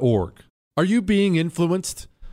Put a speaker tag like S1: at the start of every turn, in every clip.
S1: org. Are you being influenced?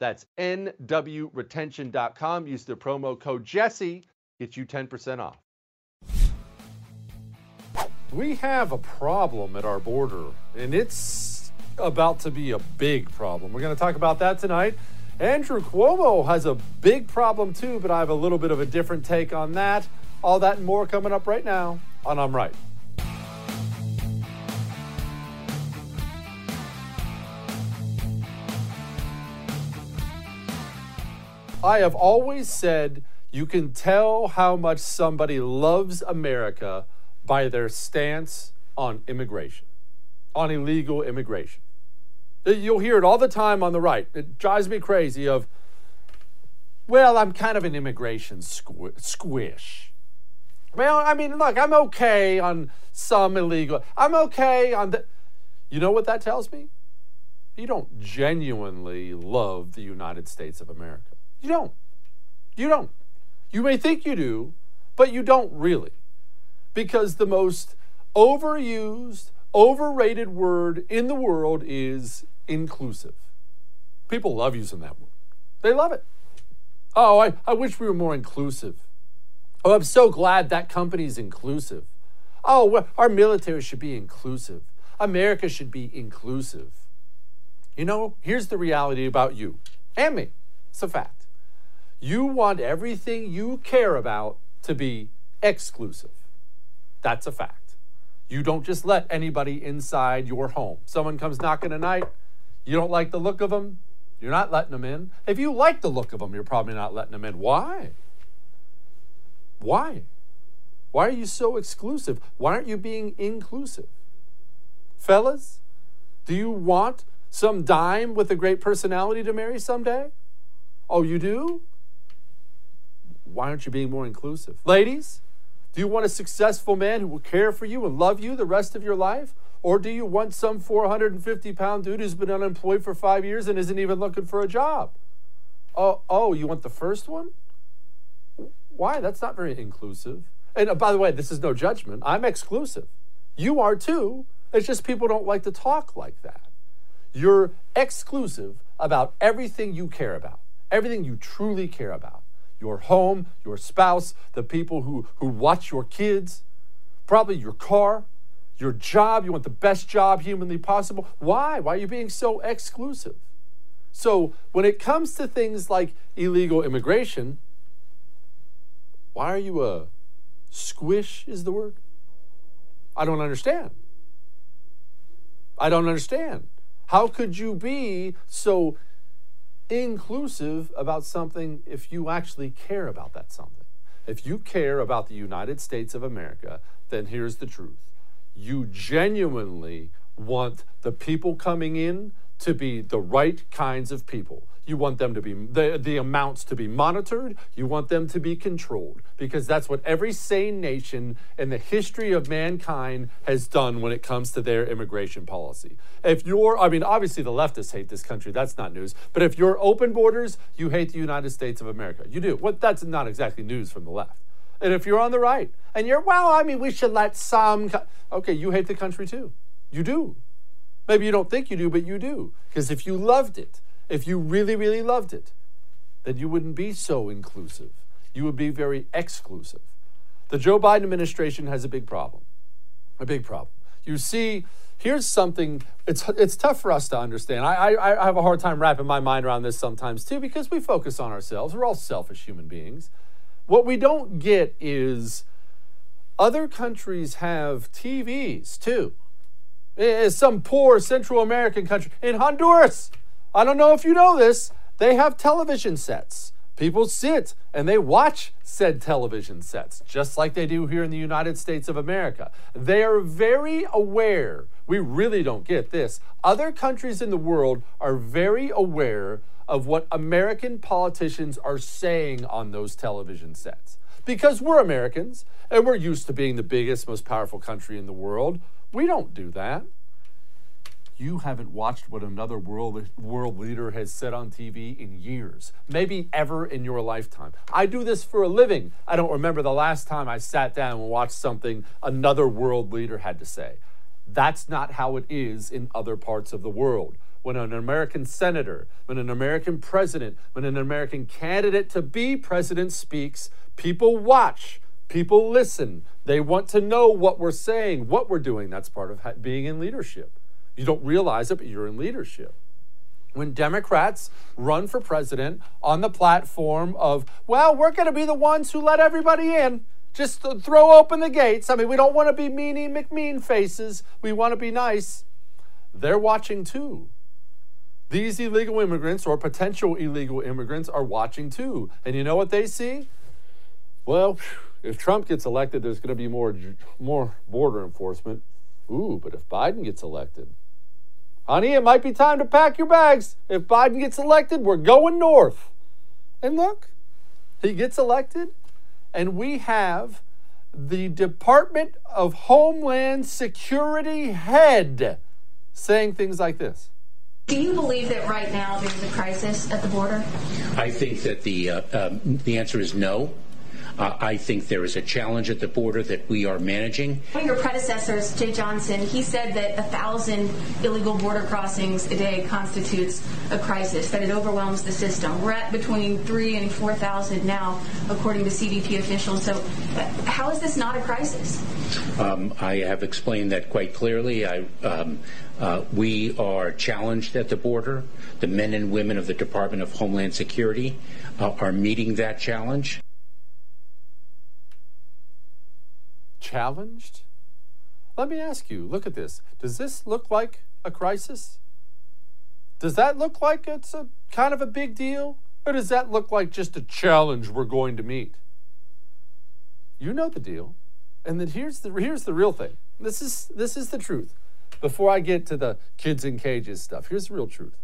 S2: That's nwretention.com. Use the promo code Jesse, get you 10% off. We have a problem at our border, and it's about to be a big problem. We're going to talk about that tonight. Andrew Cuomo has a big problem too, but I have a little bit of a different take on that. All that and more coming up right now on I'm Right. I have always said you can tell how much somebody loves America by their stance on immigration, on illegal immigration.
S1: Uh, you'll hear it all the time on the right. It drives me crazy of, well, I'm kind of an immigration squ- squish. Well, I mean, look, I'm okay on some illegal. I'm okay on the. You know what that tells me? You don't genuinely love the United States of America. You don't. You don't. You may think you do, but you don't really. Because the most overused, overrated word in the world is inclusive. People love using that word, they love it. Oh, I, I wish we were more inclusive. Oh, I'm so glad that company is inclusive. Oh, our military should be inclusive. America should be inclusive. You know, here's the reality about you and me. It's a fact. You want everything you care about to be exclusive. That's a fact. You don't just let anybody inside your home. Someone comes knocking tonight, you don't like the look of them, you're not letting them in. If you like the look of them, you're probably not letting them in. Why? Why? Why are you so exclusive? Why aren't you being inclusive? Fellas, do you want some dime with a great personality to marry someday? Oh, you do? Why aren't you being more inclusive? Ladies, do you want a successful man who will care for you and love you the rest of your life? Or do you want some 450 pound dude who's been unemployed for five years and isn't even looking for a job? Oh, oh, you want the first one? Why? That's not very inclusive. And uh, by the way, this is no judgment. I'm exclusive. You are too. It's just people don't like to talk like that. You're exclusive about everything you care about, everything you truly care about your home, your spouse, the people who, who watch your kids, probably your car, your job. You want the best job humanly possible. Why? Why are you being so exclusive? So, when it comes to things like illegal immigration, why are you a squish, is the word? I don't understand. I don't understand. How could you be so inclusive about something if you actually care about that something? If you care about the United States of America, then here's the truth. You genuinely want the people coming in to be the right kinds of people. You want them to be the, the amounts to be monitored. You want them to be controlled because that's what every sane nation in the history of mankind has done when it comes to their immigration policy. If you're, I mean, obviously the leftists hate this country. That's not news. But if you're open borders, you hate the United States of America. You do. Well, that's not exactly news from the left. And if you're on the right and you're, well, I mean, we should let some. Okay, you hate the country too. You do. Maybe you don't think you do, but you do. Because if you loved it, if you really, really loved it, then you wouldn't be so inclusive. You would be very exclusive. The Joe Biden administration has a big problem. A big problem. You see, here's something it's it's tough for us to understand. I, I, I have a hard time wrapping my mind around this sometimes too because we focus on ourselves. We're all selfish human beings. What we don't get is other countries have TVs too. Is some poor Central American country in Honduras I don't know if you know this, they have television sets. People sit and they watch said television sets, just like they do here in the United States of America. They are very aware. We really don't get this. Other countries in the world are very aware of what American politicians are saying on those television sets. Because we're Americans and we're used to being the biggest, most powerful country in the world. We don't do that you haven't watched what another world, world leader has said on TV in years, maybe ever in your lifetime. I do this for a living. I don't remember the last time I sat down and watched something another world leader had to say. That's not how it is in other parts of the world. When an American senator, when an American president, when an American candidate to be president speaks, people watch, people listen. They want to know what we're saying, what we're doing. That's part of being in leadership. You don't realize it, but you're in leadership. When Democrats run for president on the platform of, well, we're going to be the ones who let everybody in, just throw open the gates. I mean, we don't want to be meanie McMean faces. We want to be nice. They're watching too. These illegal immigrants or potential illegal immigrants are watching too. And you know what they see? Well, if Trump gets elected, there's going to be more, more border enforcement. Ooh, but if Biden gets elected, honey, it might be time to pack your bags. If Biden gets elected, we're going north. And look, he gets elected, and we have the Department of Homeland Security head saying things like this.
S3: Do you believe that right now there's a crisis at the border?
S4: I think that the uh, um, the answer is no. Uh, I think there is a challenge at the border that we are managing.
S3: One of your predecessors, Jeh Johnson, he said that a thousand illegal border crossings a day constitutes a crisis, that it overwhelms the system. We're at between three and 4,000 now, according to CBP officials. So, uh, how is this not a crisis?
S4: Um, I have explained that quite clearly. I, um, uh, we are challenged at the border. The men and women of the Department of Homeland Security uh, are meeting that challenge.
S1: Challenged? Let me ask you look at this. Does this look like a crisis? Does that look like it's a kind of a big deal? Or does that look like just a challenge we're going to meet? You know the deal. And then here's the here's the real thing. This is this is the truth. Before I get to the kids in cages stuff, here's the real truth.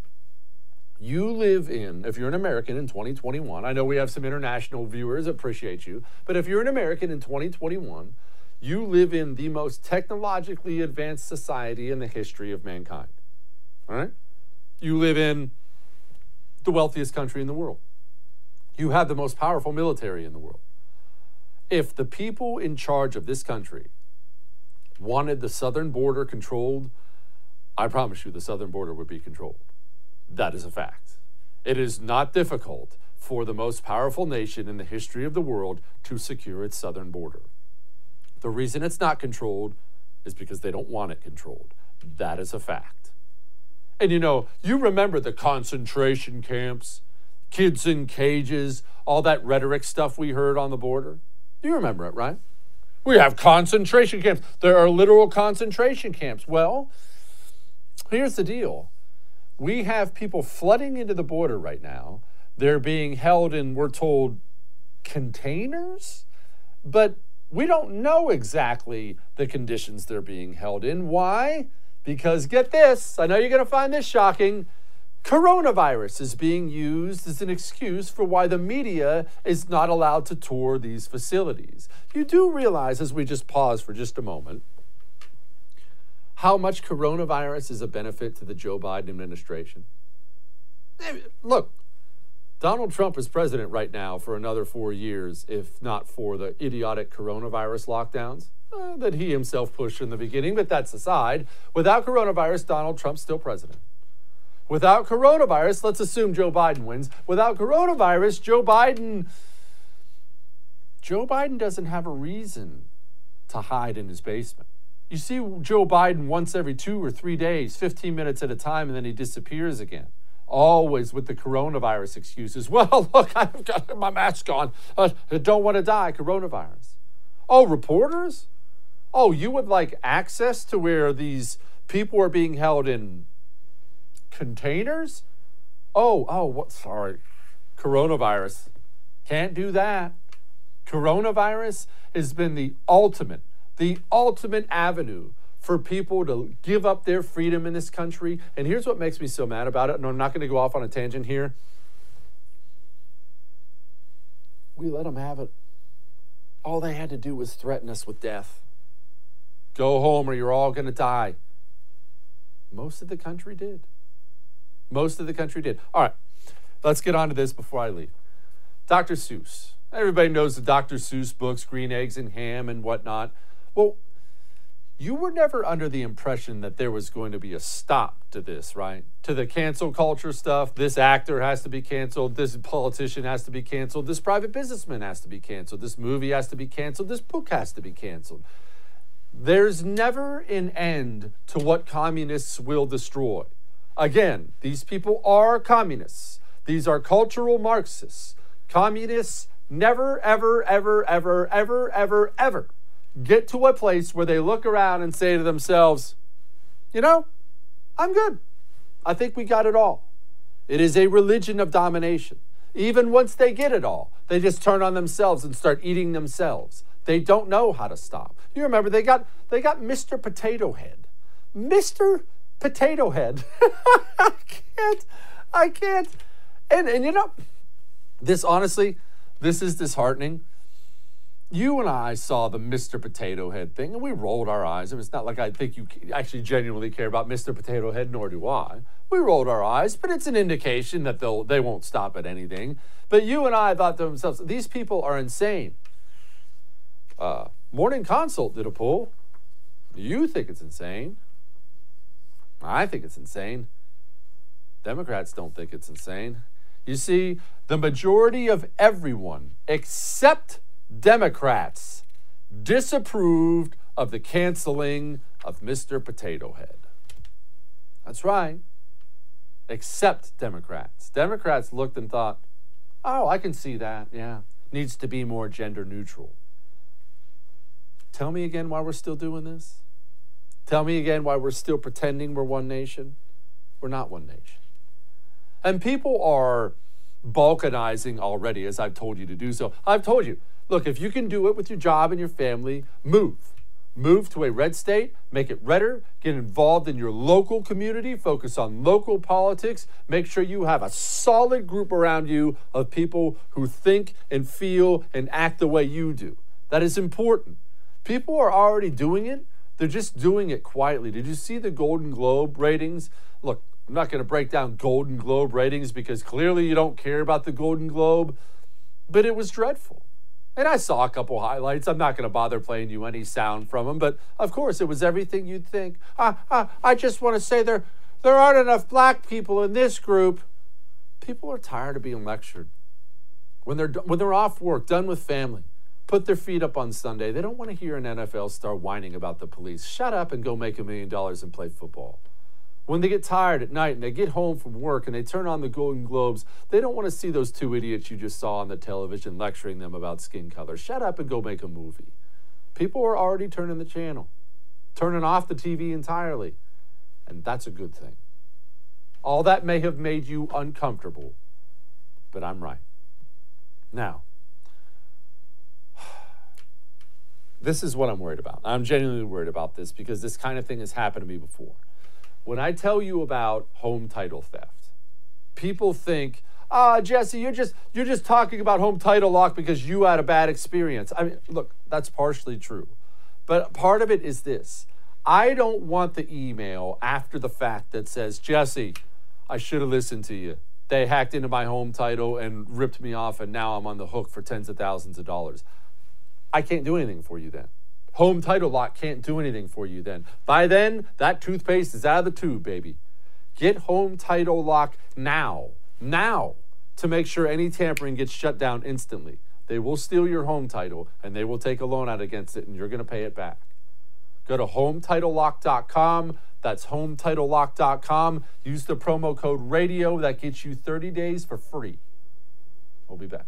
S1: You live in, if you're an American in 2021, I know we have some international viewers, appreciate you, but if you're an American in 2021, you live in the most technologically advanced society in the history of mankind. All right? You live in the wealthiest country in the world. You have the most powerful military in the world. If the people in charge of this country wanted the southern border controlled, I promise you the southern border would be controlled. That is a fact. It is not difficult for the most powerful nation in the history of the world to secure its southern border. The reason it's not controlled is because they don't want it controlled. That is a fact. And you know, you remember the concentration camps, kids in cages, all that rhetoric stuff we heard on the border? You remember it, right? We have concentration camps. There are literal concentration camps. Well, here's the deal we have people flooding into the border right now. They're being held in, we're told, containers, but we don't know exactly the conditions they're being held in. Why? Because get this, I know you're going to find this shocking. Coronavirus is being used as an excuse for why the media is not allowed to tour these facilities. You do realize, as we just pause for just a moment, how much coronavirus is a benefit to the Joe Biden administration? Look, Donald Trump is president right now for another four years, if not for the idiotic coronavirus lockdowns uh, that he himself pushed in the beginning. But that's aside. Without coronavirus, Donald Trump's still president. Without coronavirus, let's assume Joe Biden wins. Without coronavirus, Joe Biden. Joe Biden doesn't have a reason to hide in his basement. You see Joe Biden once every two or three days, 15 minutes at a time, and then he disappears again always with the coronavirus excuses. Well, look, I've got my mask on. Uh, I don't want to die. Coronavirus. Oh, reporters? Oh, you would like access to where these people are being held in containers? Oh, oh, what? Sorry. Coronavirus. Can't do that. Coronavirus has been the ultimate, the ultimate avenue for people to give up their freedom in this country. And here's what makes me so mad about it. And I'm not going to go off on a tangent here. We let them have it. All they had to do was threaten us with death. Go home or you're all going to die. Most of the country did. Most of the country did. All right, let's get on to this before I leave. Dr. Seuss. Everybody knows the Dr. Seuss books, Green Eggs and Ham and whatnot. Well, you were never under the impression that there was going to be a stop to this, right? To the cancel culture stuff. This actor has to be canceled. This politician has to be canceled. This private businessman has to be canceled. This movie has to be canceled. This book has to be canceled. There's never an end to what communists will destroy. Again, these people are communists. These are cultural Marxists. Communists never, ever, ever, ever, ever, ever, ever get to a place where they look around and say to themselves, you know, I'm good. I think we got it all. It is a religion of domination. Even once they get it all, they just turn on themselves and start eating themselves. They don't know how to stop. You remember they got they got Mr. Potato Head. Mr. Potato Head. I can't. I can't. And and you know, this honestly, this is disheartening. You and I saw the Mr. Potato Head thing, and we rolled our eyes. And it's not like I think you actually genuinely care about Mr. Potato Head, nor do I. We rolled our eyes, but it's an indication that they'll they won't stop at anything. But you and I thought to themselves, these people are insane. Uh, Morning Consult did a poll. You think it's insane. I think it's insane. Democrats don't think it's insane. You see, the majority of everyone except Democrats disapproved of the canceling of Mr. Potato Head. That's right. Except Democrats. Democrats looked and thought, oh, I can see that. Yeah. Needs to be more gender neutral. Tell me again why we're still doing this. Tell me again why we're still pretending we're one nation. We're not one nation. And people are balkanizing already, as I've told you to do so. I've told you, look, if you can do it with your job and your family, move. Move to a red state, make it redder, get involved in your local community, focus on local politics, make sure you have a solid group around you of people who think and feel and act the way you do. That is important. People are already doing it. They're just doing it quietly. Did you see the Golden Globe ratings? Look, I'm not going to break down Golden Globe ratings because clearly you don't care about the Golden Globe, but it was dreadful. And I saw a couple highlights. I'm not going to bother playing you any sound from them, but of course it was everything you'd think. I, I, I just want to say there, there aren't enough black people in this group. People are tired of being lectured. When they're, when they're off work, done with family, put their feet up on Sunday, they don't want to hear an NFL star whining about the police. Shut up and go make a million dollars and play football. When they get tired at night and they get home from work and they turn on the Golden Globes, they don't want to see those two idiots you just saw on the television lecturing them about skin color. Shut up and go make a movie. People are already turning the channel, turning off the TV entirely. And that's a good thing. All that may have made you uncomfortable, but I'm right. Now, this is what I'm worried about. I'm genuinely worried about this because this kind of thing has happened to me before. When I tell you about home title theft, people think, "Ah, Jesse, you're just you're just talking about home title lock because you had a bad experience." I mean, look, that's partially true. But part of it is this. I don't want the email after the fact that says, "Jesse, I should have listened to you. They hacked into my home title and ripped me off and now I'm on the hook for tens of thousands of dollars." I can't do anything for you then. Home title lock can't do anything for you then. By then, that toothpaste is out of the tube, baby. Get home title lock now, now, to make sure any tampering gets shut down instantly. They will steal your home title and they will take a loan out against it and you're going to pay it back. Go to hometitlelock.com. That's hometitlelock.com. Use the promo code radio. That gets you 30 days for free. We'll be back.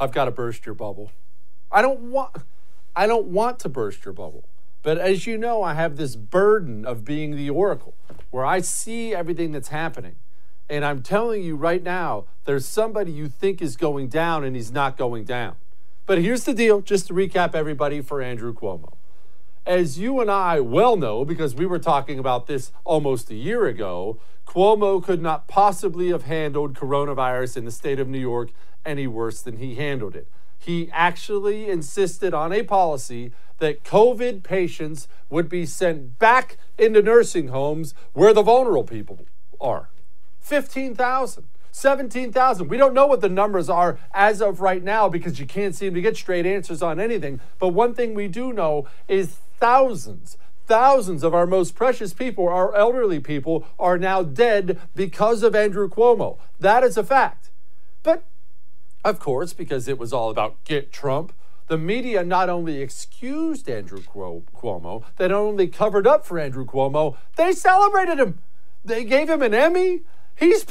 S1: I've got to burst your bubble. I don't want I don't want to burst your bubble. But as you know, I have this burden of being the oracle where I see everything that's happening. And I'm telling you right now, there's somebody you think is going down and he's not going down. But here's the deal, just to recap everybody for Andrew Cuomo. As you and I well know, because we were talking about this almost a year ago, Cuomo could not possibly have handled coronavirus in the state of New York any worse than he handled it. He actually insisted on a policy that COVID patients would be sent back into nursing homes where the vulnerable people are. 15,000. 17,000. We don't know what the numbers are as of right now because you can't seem to get straight answers on anything. But one thing we do know is thousands, thousands of our most precious people, our elderly people, are now dead because of Andrew Cuomo. That is a fact. But of course, because it was all about get Trump, the media not only excused Andrew Cuomo, they not only covered up for Andrew Cuomo, they celebrated him. They gave him an Emmy. He's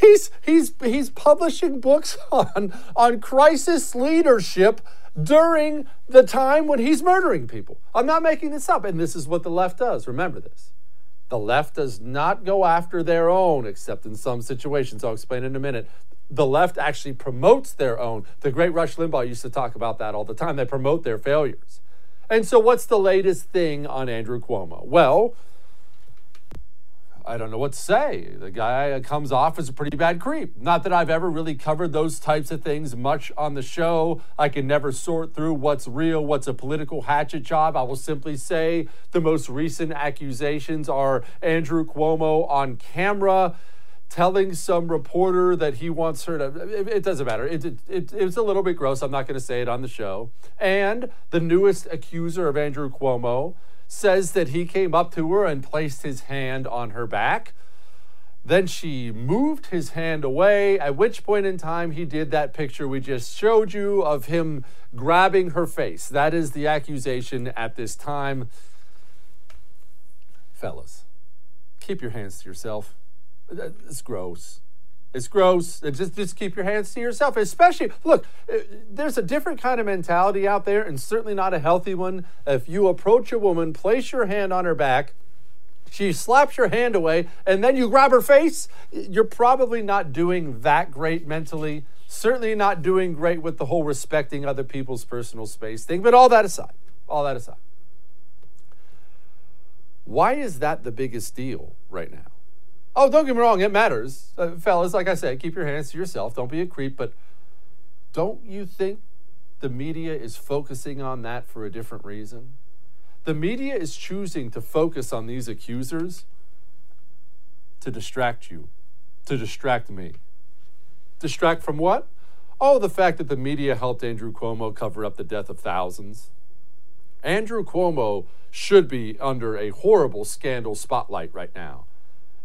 S1: he's he's he's publishing books on on crisis leadership during the time when he's murdering people. I'm not making this up, and this is what the left does. Remember this. The left does not go after their own, except in some situations. I'll explain in a minute the left actually promotes their own. The great Rush Limbaugh used to talk about that all the time. They promote their failures. And so, what's the latest thing on Andrew Cuomo? Well, I don't know what to say. The guy comes off as a pretty bad creep. Not that I've ever really covered those types of things much on the show. I can never sort through what's real, what's a political hatchet job. I will simply say the most recent accusations are Andrew Cuomo on camera telling some reporter that he wants her to it, it doesn't matter. It, it, it, it's a little bit gross. I'm not going to say it on the show. And the newest accuser of andrew cuomo says that he came up to her and placed his hand on her back. Then she moved his hand away at which point in time he did that picture we just showed you of him grabbing her face. That is the accusation at this time. Fellas keep your hands to yourself it's gross. It's gross. just just keep your hands to yourself. Especially, look, uh, there's a different kind of mentality out there, and certainly not a healthy one. If you approach a woman, place your hand on her back, she slaps your hand away, and then you grab her face, you're probably not doing that great mentally. Certainly not doing great with the whole respecting other people's personal space thing. But all that aside, all that aside, why is that the biggest deal right now? Oh, don't get me wrong, it matters. Uh, fellas, like I said, keep your hands to yourself. Don't be a creep. But don't you think the media is focusing on that for a different reason? The media is choosing to focus on these accusers to distract you, to distract me. Distract from what? Oh, the fact that the media helped Andrew Cuomo cover up the death of thousands. Andrew Cuomo should be under a horrible scandal spotlight right now.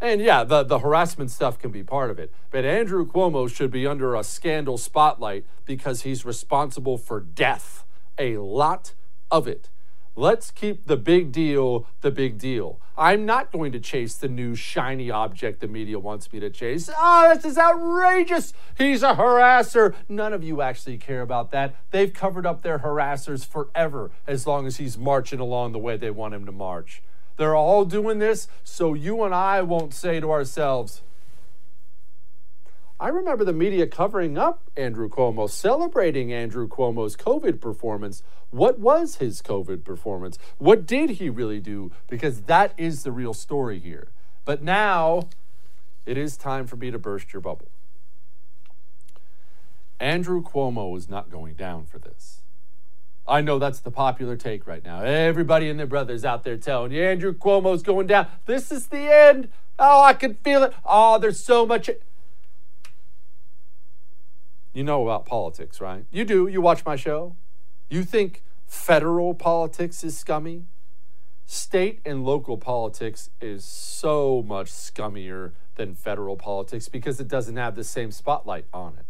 S1: And yeah, the, the harassment stuff can be part of it. But Andrew Cuomo should be under a scandal spotlight because he's responsible for death. A lot of it. Let's keep the big deal the big deal. I'm not going to chase the new shiny object the media wants me to chase. Oh, this is outrageous. He's a harasser. None of you actually care about that. They've covered up their harassers forever as long as he's marching along the way they want him to march. They're all doing this so you and I won't say to ourselves, I remember the media covering up Andrew Cuomo, celebrating Andrew Cuomo's COVID performance. What was his COVID performance? What did he really do? Because that is the real story here. But now it is time for me to burst your bubble. Andrew Cuomo is not going down for this. I know that's the popular take right now. Everybody and their brothers out there telling you Andrew Cuomo's going down. This is the end. Oh, I can feel it. Oh, there's so much. You know about politics, right? You do. You watch my show. You think federal politics is scummy? State and local politics is so much scummier than federal politics because it doesn't have the same spotlight on it.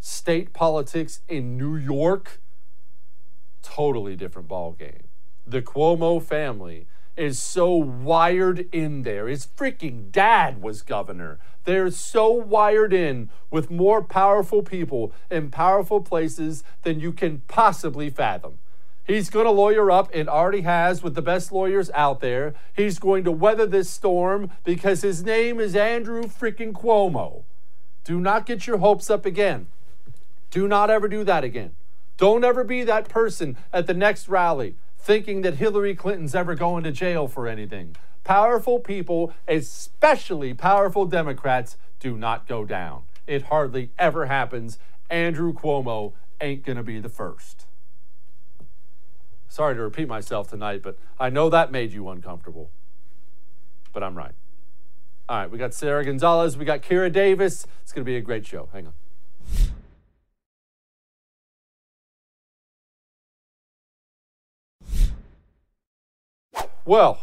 S1: State politics in New York totally different ball game. The Cuomo family is so wired in there. His freaking dad was governor. They're so wired in with more powerful people in powerful places than you can possibly fathom. He's going to lawyer up and already has with the best lawyers out there. He's going to weather this storm because his name is Andrew freaking Cuomo. Do not get your hopes up again. Do not ever do that again. Don't ever be that person at the next rally thinking that Hillary Clinton's ever going to jail for anything. Powerful people, especially powerful Democrats, do not go down. It hardly ever happens. Andrew Cuomo ain't going to be the first. Sorry to repeat myself tonight, but I know that made you uncomfortable. But I'm right. All right, we got Sara Gonzales, we got Kira Davis. It's going to be a great show. Hang on. Well,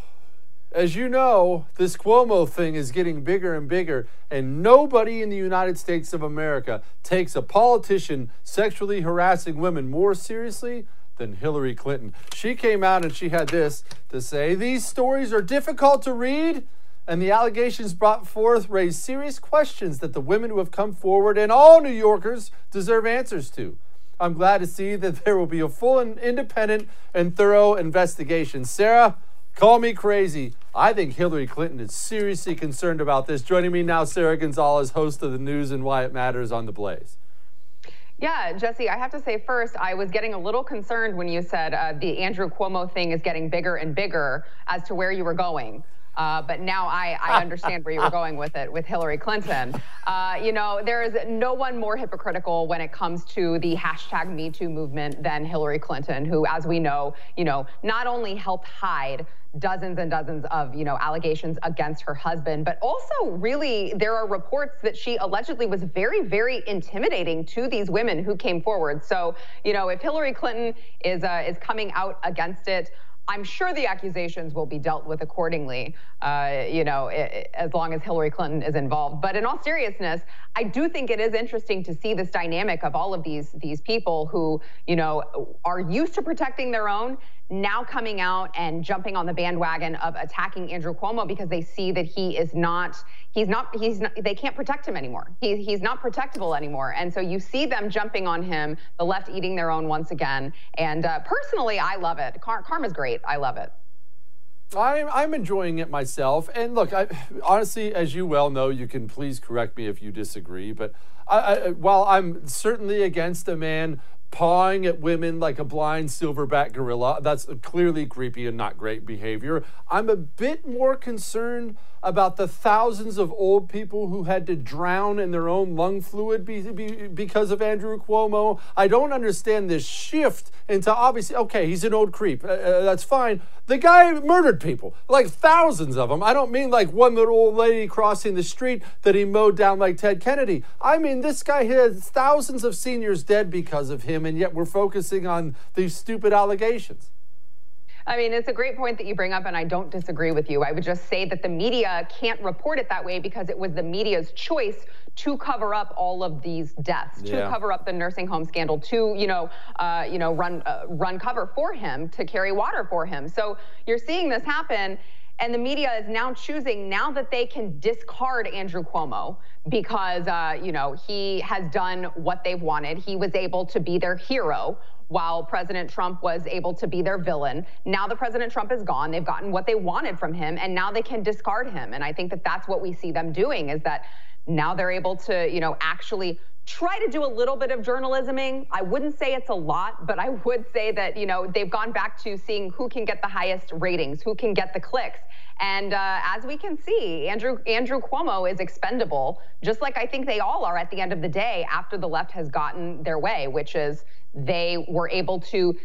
S1: as you know, this Cuomo thing is getting bigger and bigger, and nobody in the United States of America takes a politician sexually harassing women more seriously than Hillary Clinton. She came out and she had this to say These stories are difficult to read, and the allegations brought forth raise serious questions that the women who have come forward and all New Yorkers deserve answers to. I'm glad to see that there will be a full and independent and thorough investigation. Sara, Call me crazy. I think Hillary Clinton is seriously concerned about this. Joining me now, Sara Gonzales, host of the news and why it matters on the Blaze.
S5: Yeah, Jesse, I have to say first, I was getting a little concerned when you said uh, the Andrew Cuomo thing is getting bigger and bigger as to where you were going. Uh, but now I, I understand where you were going with it with Hillary Clinton. Uh, you know, there is no one more hypocritical when it comes to the hashtag Me Too movement than Hillary Clinton, who, as we know, you know, not only helped hide dozens and dozens of you know allegations against her husband but also really there are reports that she allegedly was very very intimidating to these women who came forward so you know if hillary clinton is uh, is coming out against it I'm sure the accusations will be dealt with accordingly, uh, you know, as long as Hillary Clinton is involved. But in all seriousness, I do think it is interesting to see this dynamic of all of these these people who, you know, are used to protecting their own now coming out and jumping on the bandwagon of attacking Andrew Cuomo because they see that he is not he's not he's not they can't protect him anymore. He, he's not protectable anymore. And so you see them jumping on him, the left eating their own once again. And uh, personally, I love it. Car- karma's great. I love it.
S1: I'm, I'm enjoying it myself. And look, I, honestly, as you well know, you can please correct me if you disagree. But I, I, while I'm certainly against a man pawing at women like a blind silverback gorilla. That's clearly creepy and not great behavior. I'm a bit more concerned about the thousands of old people who had to drown in their own lung fluid be, be, because of Andrew Cuomo. I don't understand this shift into obviously, okay, he's an old creep. Uh, uh, that's fine. The guy murdered people, like thousands of them. I don't mean like one little old lady crossing the street that he mowed down like Ted Kennedy. I mean, this guy has thousands of seniors dead because of him, and yet we're focusing on these stupid allegations.
S5: I mean, it's a great point that you bring up, and I don't disagree with you. I would just say that the media can't report it that way because it was the media's choice to cover up all of these deaths, yeah. to cover up the nursing home scandal, to you know, uh, you know, run uh, run cover for him, to carry water for him. So you're seeing this happen. And the media is now choosing, now that they can discard Andrew Cuomo because, uh, you know, he has done what they've wanted. He was able to be their hero while President Trump was able to be their villain. Now the President Trump is gone. They've gotten what they wanted from him, and now they can discard him. And I think that that's what we see them doing is that now they're able to, you know, actually try to do a little bit of journalisming. I wouldn't say it's a lot, but I would say that, you know, they've gone back to seeing who can get the highest ratings, who can get the clicks. And uh, as we can see, Andrew Andrew Cuomo is expendable, just like I think they all are at the end of the day after the left has gotten their way, which is they were able to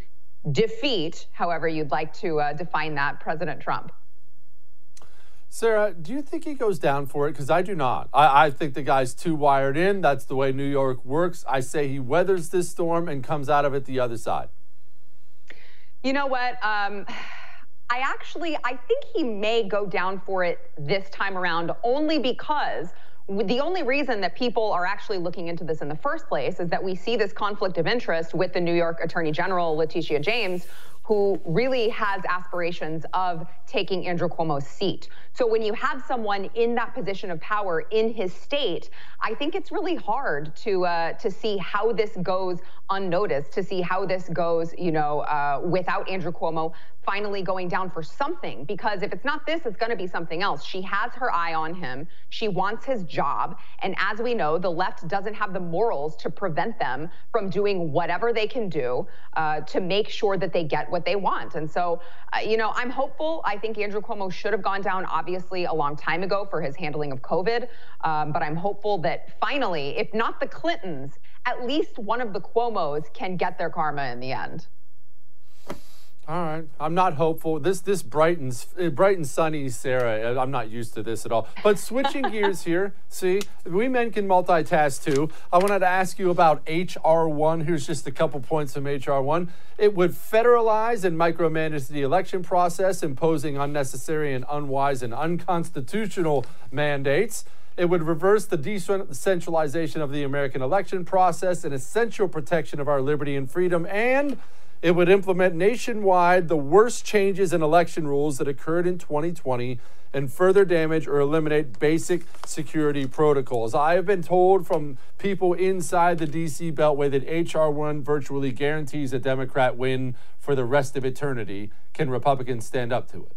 S5: defeat, however you'd like to uh, define that, President Trump.
S1: Sara, do you think he goes down for it? Because I do not. I, I, think the guy's too wired in. That's the way New York works. I say he weathers this storm and comes out of it the other side.
S5: You know what? Um, I actually, I think he may go down for it this time around, only because the only reason that people are actually looking into this in the first place is that we see this conflict of interest with the New York Attorney General, Letitia James, who really has aspirations of taking Andrew Cuomo's seat. So when you have someone in that position of power in his state, I think it's really hard to uh, to see how this goes unnoticed, to see how this goes, you know, uh, without Andrew Cuomo finally going down for something because if it's not this, it's going to be something else. She has her eye on him. She wants his job. And as we know, the left doesn't have the morals to prevent them from doing whatever they can do uh, to make sure that they get what they want. And so, uh, you know, I'm hopeful. I think Andrew Cuomo should have gone down, obviously, a long time ago for his handling of COVID. Um, but I'm hopeful that finally, if not the Clintons, at least one of the Cuomos can get their karma in the end.
S1: All right, I'm not hopeful. This this brightens bright and sunny, Sarah. I'm not used to this at all. But switching gears here, see, we men can multitask too. I wanted to ask you about HR one. Here's just a couple points from HR one. It would federalize and micromanage the election process, imposing unnecessary and unwise and unconstitutional mandates. It would reverse the decentralization of the American election process, an essential protection of our liberty and freedom, and it would implement nationwide the worst changes in election rules that occurred in 2020 and further damage or eliminate basic security protocols. I have been told from people inside the DC Beltway that H.R. 1 virtually guarantees a Democrat win for the rest of eternity. Can Republicans stand up to it?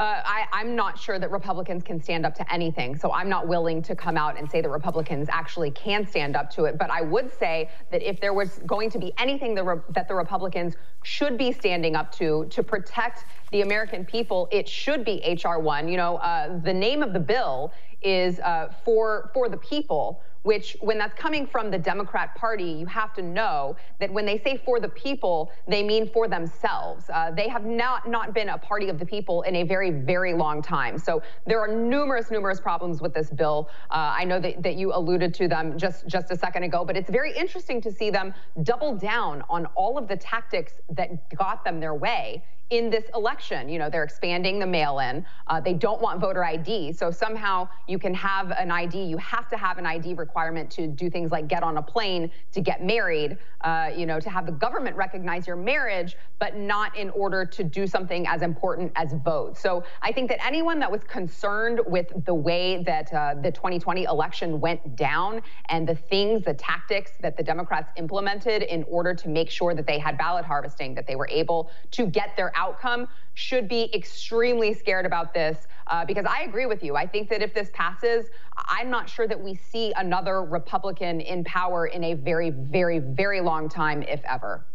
S5: Uh, I, I'm not sure that Republicans can stand up to anything. So I'm not willing to come out and say that Republicans actually can stand up to it. But I would say that if there was going to be anything that, re- that the Republicans should be standing up to to protect the American people, it should be H.R. 1. You know, uh, the name of the bill is uh, for for the people which when that's coming from the Democrat Party, you have to know that when they say for the people, they mean for themselves. Uh, they have not, not been a party of the people in a very, very long time. So there are numerous, numerous problems with this bill. Uh, I know that, that you alluded to them just, just a second ago, but it's very interesting to see them double down on all of the tactics that got them their way in this election. You know, they're expanding the mail in. Uh, they don't want voter ID. So somehow you can have an ID. You have to have an ID requirement to do things like get on a plane to get married, uh, you know, to have the government recognize your marriage, but not in order to do something as important as vote. So I think that anyone that was concerned with the way that uh, the 2020 election went down and the things, the tactics that the Democrats implemented in order to make sure that they had ballot harvesting, that they were able to get their outcome should be extremely scared about this uh, because I agree with you. I think that if this passes, I'm not sure that we see another Republican in power in a very, very, very long time, if ever.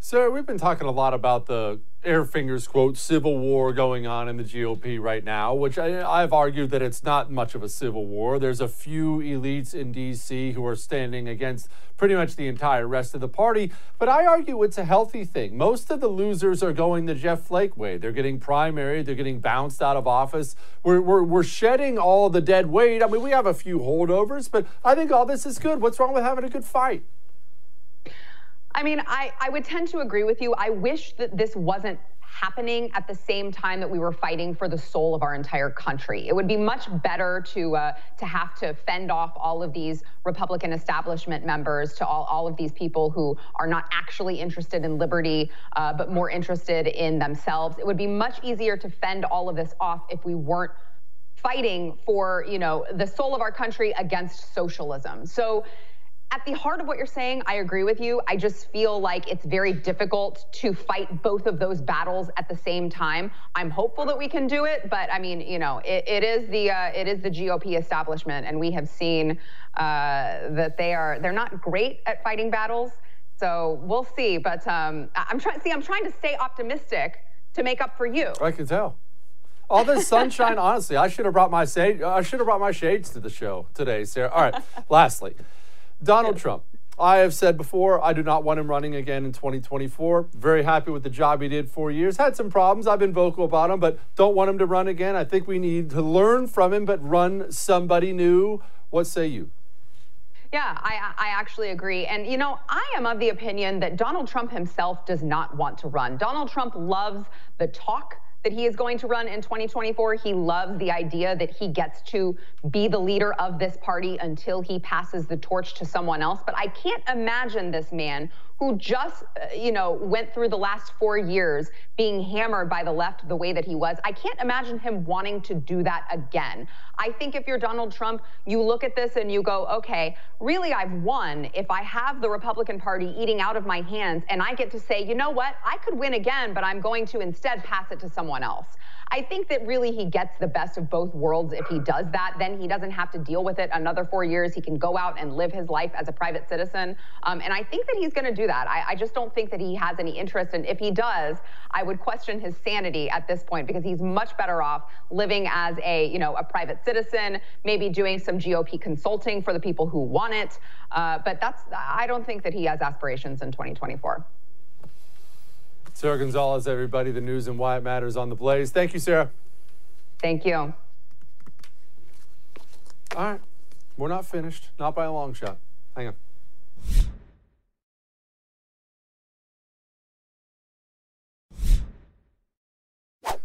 S1: So we've been talking a lot about the air fingers quote civil war going on in the GOP right now, which I, have argued that it's not much of a civil war. There's a few elites in D.C. who are standing against pretty much the entire rest of the party, but I argue it's a healthy thing. Most of the losers are going the Jeff Flake way. They're getting primary, they're getting bounced out of office. We're, we're, we're shedding all the dead weight. I mean, we have a few holdovers, but I think all this is good. What's wrong with having a good fight?
S5: I mean, I, I would tend to agree with you. I wish that this wasn't happening at the same time that we were fighting for the soul of our entire country. It would be much better to uh, to have to fend off all of these Republican establishment members, to all, all of these people who are not actually interested in liberty, uh, but more interested in themselves. It would be much easier to fend all of this off if we weren't fighting for you know the soul of our country against socialism. So at the heart of what you're saying, I agree with you. I just feel like it's very difficult to fight both of those battles at the same time. I'm hopeful that we can do it, but I mean, you know, it, it is the uh, it is the GOP establishment, and we have seen uh, that they are they're not great at fighting battles. So we'll see. But um, I'm trying. See, I'm trying to stay optimistic to make up for you.
S1: I can tell. All this sunshine, honestly, I should have brought my shade. I should have brought my shades to the show today, Sara. All right. lastly. Donald Trump. I have said before, I do not want him running again in 2024. Very happy with the job he did four years. Had some problems. I've been vocal about him, but don't want him to run again. I think we need to learn from him, but run somebody new. What say you?
S5: Yeah, I, I actually agree. And, you know, I am of the opinion that Donald Trump himself does not want to run. Donald Trump loves the talk that he is going to run in 2024. He loves the idea that he gets to be the leader of this party until he passes the torch to someone else. But I can't imagine this man who just, uh, you know, went through the last four years being hammered by the left the way that he was. I can't imagine him wanting to do that again. I think if you're Donald Trump, you look at this and you go, okay, really, I've won if I have the Republican Party eating out of my hands and I get to say, you know what, I could win again, but I'm going to instead pass it to someone else. I think that really he gets the best of both worlds if he does that. Then he doesn't have to deal with it another four years. He can go out and live his life as a private citizen. Um, and I think that he's going to do that. I, I just don't think that he has any interest. And if he does, I would question his sanity at this point because he's much better off living as a, you know, a private citizen, maybe doing some GOP consulting for the people who want it. Uh, but that's, I don't think that he has aspirations in 2024.
S1: Sara Gonzales, everybody, the news and why it matters on the Blaze. Thank you, Sara.
S5: Thank you.
S1: All right. We're not finished, not by a long shot. Hang on.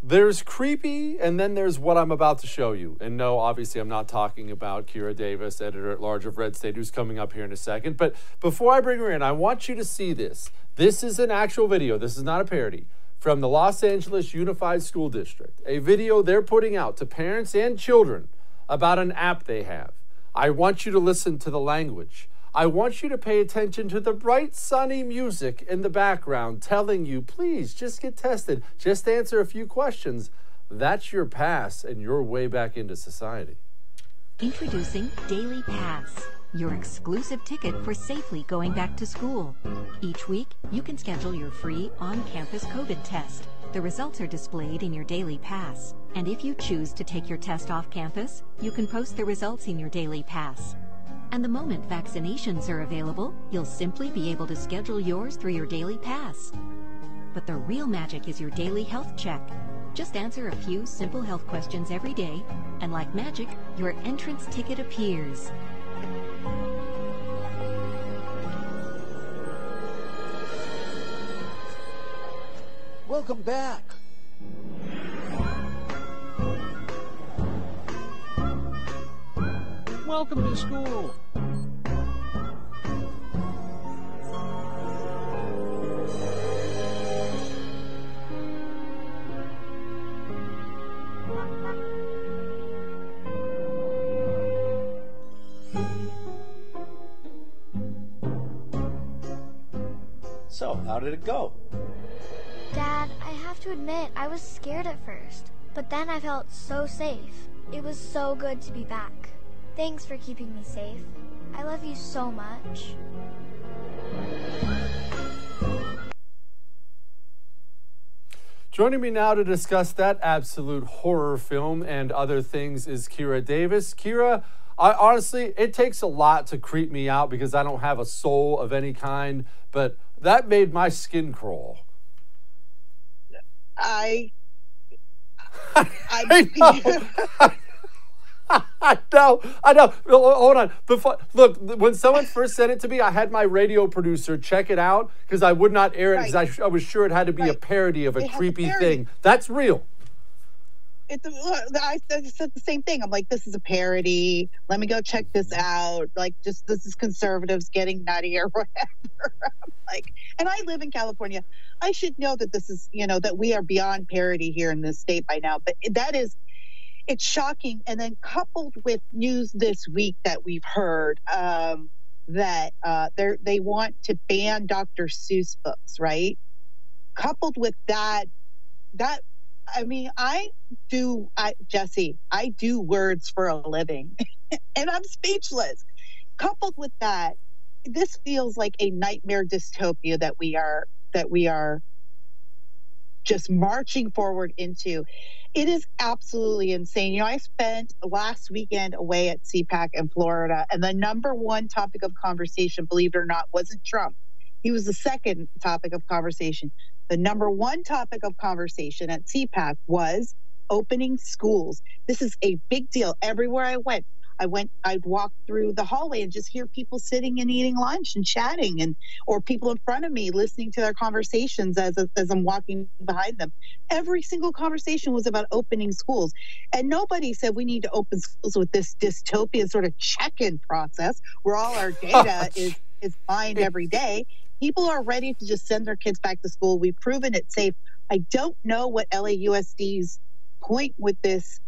S1: There's creepy, and then there's what I'm about to show you. And no, obviously, I'm not talking about Kira Davis, editor at large of Red State, who's coming up here in a second. But before I bring her in, I want you to see this. This is an actual video, this is not a parody, from the Los Angeles Unified School District. A video they're putting out to parents and children about an app they have. I want you to listen to the language. I want you to pay attention to the bright, sunny music in the background telling you, please just get tested. Just answer a few questions. That's your pass and your way back into society.
S6: Introducing Daily Pass, your exclusive ticket for safely going back to school. Each week, you can schedule your free on campus COVID test. The results are displayed in your Daily Pass. And if you choose to take your test off campus, you can post the results in your Daily Pass. And the moment vaccinations are available, you'll simply be able to schedule yours through your Daily Pass. But the real magic is your daily health check. Just answer a few simple health questions every day, and like magic, your entrance ticket appears.
S7: Welcome back. Welcome to school. So, how did it go?
S8: Dad, I have to admit, I was scared at first, but then I felt so safe. It was so good to be back. Thanks for keeping me safe. I love you so much.
S1: Joining me now to discuss that absolute horror film and other things is Kira Davis. Kira, I honestly, it takes a lot to creep me out because I don't have a soul of any kind, but that made my skin crawl.
S9: I
S1: I, I know. I know, I know. Hold on. Before, look, when someone first sent it to me, I had my radio producer check it out because I would not air it because I, I, was sure it had to be right. a parody of a
S9: it
S1: creepy
S9: a
S1: thing. That's real.
S9: It's I said the same thing. I'm like, this is a parody. Let me go check this out. Like, just this is conservatives getting nutty or whatever. like, and I live in California. I should know that this is, you know, that we are beyond parody here in this state by now. But that is it's shocking. And then coupled with news this week that we've heard um, that uh, they want to ban Dr. Seuss books, right? Coupled with that, that I mean, I do, I, Jesse, I do words for a living, and I'm speechless. Coupled with that, this feels like a nightmare dystopia that we are that we are just marching forward into. It is absolutely insane. You know, I spent last weekend away at CPAC in Florida, and the number one topic of conversation, believe it or not, wasn't Trump. He was the second topic of conversation. The number one topic of conversation at CPAC was opening schools. This is a big deal. Everywhere I went, I went, I'd walk through the hallway and just hear people sitting and eating lunch and chatting, and or people in front of me listening to their conversations as as I'm walking behind them. Every single conversation was about opening schools, and nobody said we need to open schools with this dystopian sort of check-in process where all our data is is mined every day. People are ready to just send their kids back to school. We've proven it's safe. I don't know what LAUSD's point with this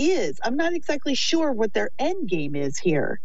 S9: is. I'm not exactly sure what their end game is here.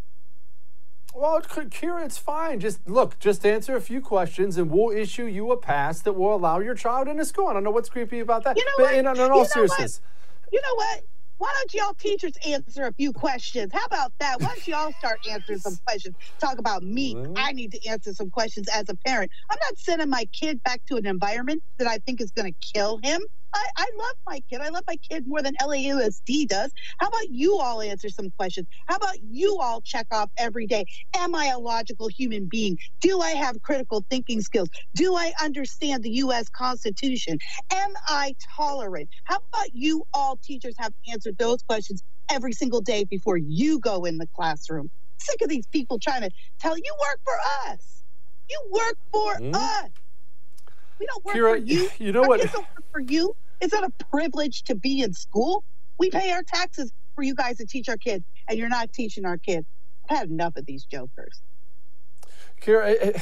S1: Well, Kira, it's fine. Just look, just answer a few questions, and we'll issue you a pass that will allow your child into school. I don't know what's creepy about that.
S9: You know what?
S1: In, in, in all
S9: you
S1: seriousness,
S9: what? you know what? Why don't y'all teachers answer a few questions? How about that? Why don't y'all start answering some questions? Talk about me. I need to answer some questions as a parent. I'm not sending my kid back to an environment that I think is going to kill him. I, I love my kid. I love my kid more than LAUSD does. How about you all answer some questions? How about you all check off every day? Am I a logical human being? Do I have critical thinking skills? Do I understand the U.S. Constitution? Am I tolerant? How about you all teachers have answered those questions every single day before you go in the classroom? Sick of these people trying to tell you work for us. You work for mm-hmm. us. We don't work
S1: Kira,
S9: for you.
S1: You know
S9: Our
S1: what?
S9: Kids don't work for you. Is that a privilege to be in school? We pay our taxes for you guys to teach our kids, and you're not teaching our kids. I've had enough of these jokers.
S1: Kira,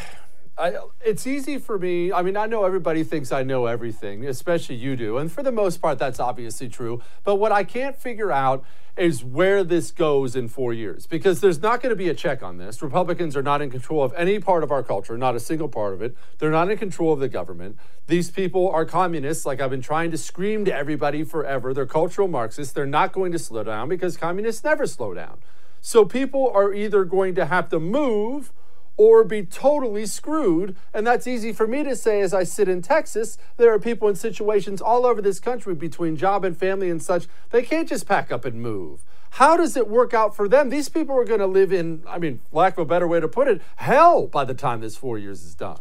S1: I, it's easy for me. I mean, I know everybody thinks I know everything, especially you do. And for the most part, that's obviously true. But what I can't figure out is where this goes in four years because there's not going to be a check on this. Republicans are not in control of any part of our culture, not a single part of it. They're not in control of the government. These people are communists, like I've been trying to scream to everybody forever. They're cultural Marxists. They're not going to slow down because communists never slow down. So people are either going to have to move or be totally screwed. And that's easy for me to say as I sit in Texas. There are people in situations all over this country between job and family and such, they can't just pack up and move. How does it work out for them? These people are going to live in, I mean, lack of a better way to put it, hell by the time this four years is done.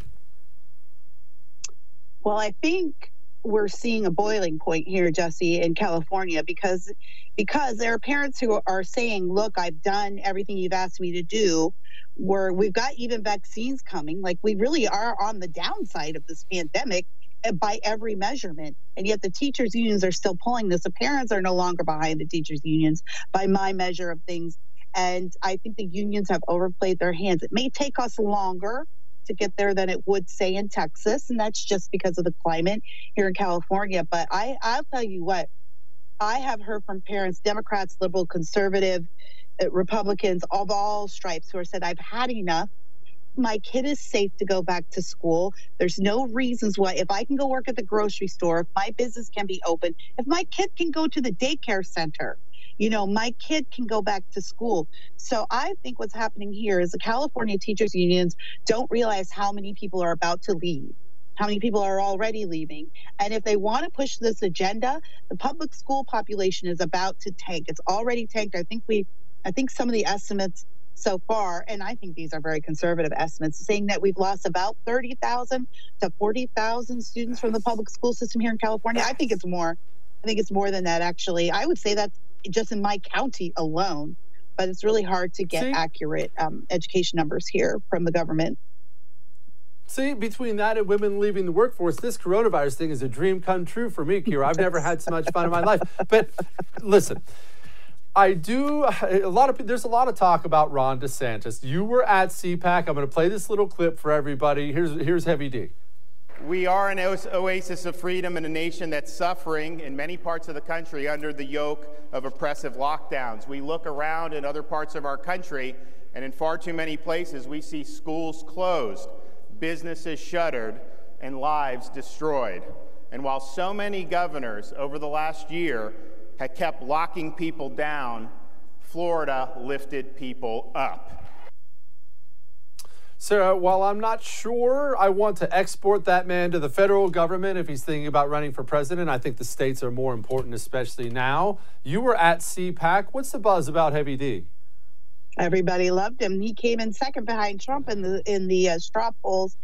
S9: Well, I think we're seeing a boiling point here, Jesse, in California because because there are parents who are saying, "Look, I've done everything you've asked me to do." Where we've got even vaccines coming, like we really are on the downside of this pandemic eh, by every measurement, and yet the teachers' unions are still pulling this. The parents are no longer behind the teachers' unions by my measure of things, and I think the unions have overplayed their hands. It may take us longer to get there than it would say in Texas, and that's just because of the climate here in California. But I, I'll tell you what, I have heard from parents, Democrats, liberal, conservative, uh, Republicans of all stripes, who have said, "I've had enough." My kid is safe to go back to school. There's no reasons why, if I can go work at the grocery store, if my business can be open, if my kid can go to the daycare center, you know, my kid can go back to school. So I think what's happening here is the California teachers unions don't realize how many people are about to leave how many people are already leaving. And if they want to push this agenda, the public school population is about to tank. It's already tanked. I think we, I think some of the estimates so far, and I think these are very conservative estimates, saying that we've lost about 30,000 to 40,000 students from the public school system here in California. I think it's more. I think it's more than that, actually. I would say that's just in my county alone, but it's really hard to get See? accurate um, education numbers here from the government.
S1: See, between that and women leaving the workforce, this coronavirus thing is a dream come true for me, Kira. I've never had so much fun in my life. But listen, I do a lot of there's a lot of talk about Ron DeSantis. You were at CPAC. I'm going to play this little clip for everybody. Here's here's Heavy D.
S10: We are an oasis of freedom in a nation that's suffering in many parts of the country under the yoke of oppressive lockdowns. We look around in other parts of our country, and in far too many places, we see schools closed, businesses shuttered, and lives destroyed. And while so many governors over the last year had kept locking people down, Florida lifted people up.
S1: Sarah, while I'm not sure I want to export that man to the federal government if he's thinking about running for president, I think the states are more important, especially now. You were at CPAC. What's the buzz about Heavy D?
S9: Everybody loved him. He came in second behind Trump in the in the uh, straw polls.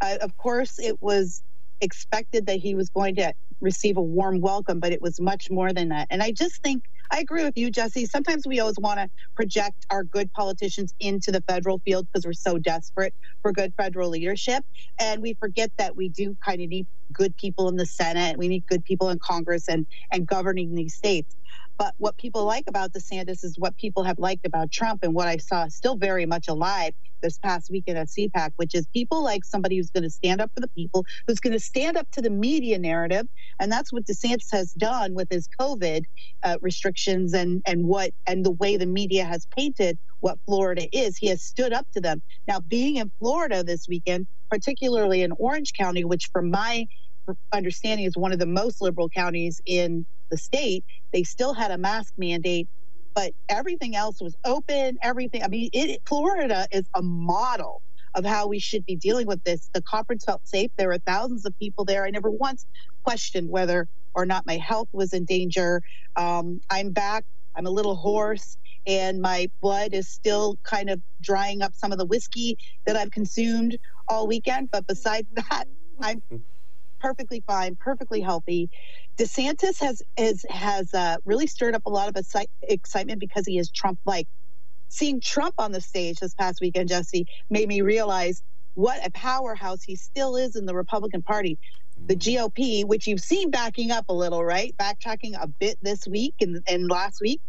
S9: Uh, of course, it was expected that he was going to receive a warm welcome, but it was much more than that. And I just think I agree with you, Jesse. Sometimes we always want to project our good politicians into the federal field because we're so desperate for good federal leadership. And we forget that we do kind of need good people in the Senate. We need good people in Congress and, and governing these states. But what people like about DeSantis is what people have liked about Trump and what I saw still very much alive this past weekend at CPAC, which is people like somebody who's going to stand up for the people, who's going to stand up to the media narrative. And that's what DeSantis has done with his COVID uh, restrictions and, and what and the way the media has painted what Florida is. He has stood up to them. Now, being in Florida this weekend, particularly in Orange County, which from my understanding is one of the most liberal counties in the state, they still had a mask mandate, but everything else was open. Everything. I mean, it, Florida is a model of how we should be dealing with this. The conference felt safe. There were thousands of people there. I never once questioned whether or not my health was in danger. Um, I'm back. I'm a little hoarse, and my blood is still kind of drying up some of the whiskey that I've consumed all weekend. But besides that, I'm perfectly fine, perfectly healthy. DeSantis has has has uh, really stirred up a lot of excitement because he is Trump-like. Seeing Trump on the stage this past weekend, Jesse, made me realize what a powerhouse he still is in the Republican Party. The GOP, which you've seen backing up a little, right? Backtracking a bit this week and, and last week.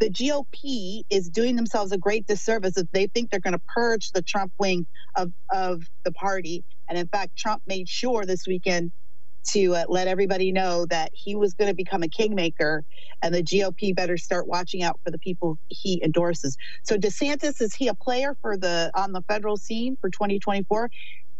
S9: the GOP is doing themselves a great disservice if they think they're going to purge the Trump wing of, of the party. And in fact, Trump made sure this weekend to uh, let everybody know that he was going to become a kingmaker and the GOP better start watching out for the people he endorses. So DeSantis is he a player for the on the federal scene for 2024?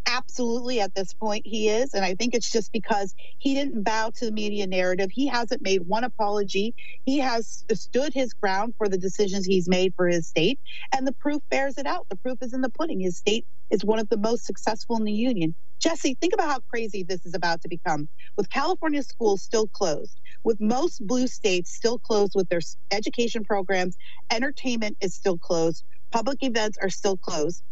S9: Absolutely, at this point, he is. And I think it's just because he didn't bow to the media narrative. He hasn't made one apology. He has stood his ground for the decisions he's made for his state. And the proof bears it out. The proof is in the pudding. His state is one of the most successful in the union. Jesse, think about how crazy this is about to become. With California schools still closed, with most blue states still closed with their education programs, entertainment is still closed, public events are still closed.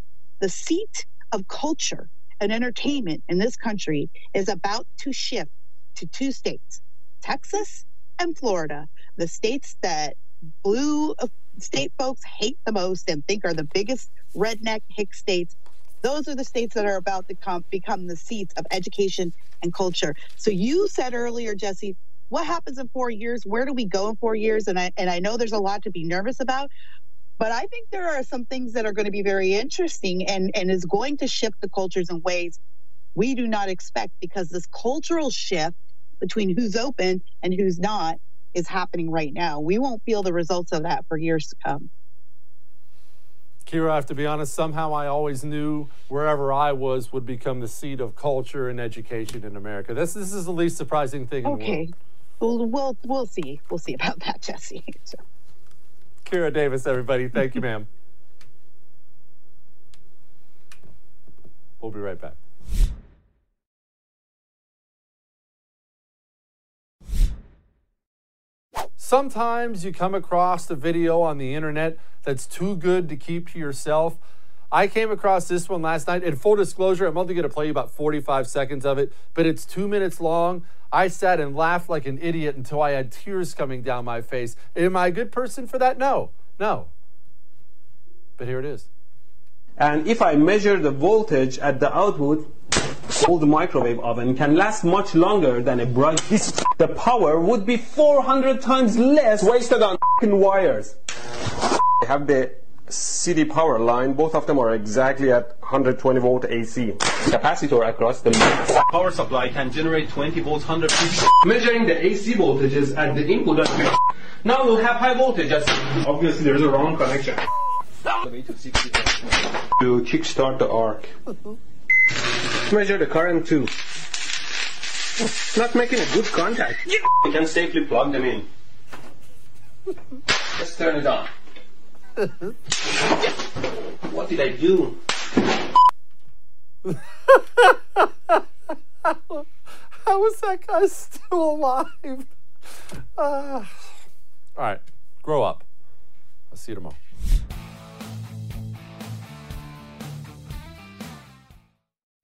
S9: The seat of culture and entertainment in this country is about to shift to two states Texas and Florida, the states that blue uh, state folks hate the most and think are the biggest redneck hick states. Those are the states that are about to come, become the seats of education and culture. So you said earlier, Jesse, what happens in four years? Where do we go in four years? And I and I know there's a lot to be nervous about, but I think there are some things that are going to be very interesting and, and is going to shift the cultures in ways we do not expect because this cultural shift between who's open and who's not is happening right now. We won't feel the results of that for years to come.
S1: Kira, I have to be honest, somehow I always knew wherever I was would become the seat of culture and education in America. This, this is the least surprising thing
S9: okay. Well, we'll, we'll see. We'll see about that, Jesse. So.
S1: Kira Davis, everybody. Thank you, ma'am. We'll be right back. Sometimes you come across a video on the internet that's too good to keep to yourself. I came across this one last night. In full disclosure, I'm only going to play you about 45 seconds of it, but it's two minutes long. I sat and laughed like an idiot until I had tears coming down my face. Am I a good person for that? No, no. But here it is.
S11: And if I measure the voltage at the output, old microwave oven can last much longer than a bright disc. The power would be 400 times less wasted on wires. I have the CD power line, both of them are exactly at 120 volt AC. Capacitor across the power supply can generate 20 volts, 150. Measuring the AC voltages at the input. Now we'll have high voltages. Obviously there's a wrong connection. To kickstart the arc. Measure the current too. Not making a good contact. You can safely plug them in. Let's turn it on. what did I do?
S1: How is that guy still alive? Uh, all right, grow up. I'll see you tomorrow.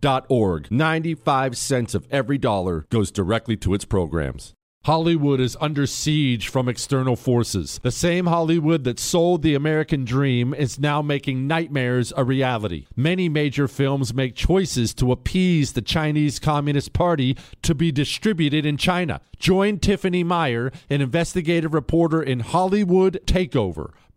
S1: T.org. 95 cents of every dollar goes directly to its programs. Hollywood is under siege from external forces. The same Hollywood that sold the American dream is now making nightmares a reality. Many major films make choices to appease the Chinese Communist Party to be distributed in China. Join Tiffany Meier, an investigative reporter in Hollywood Takeover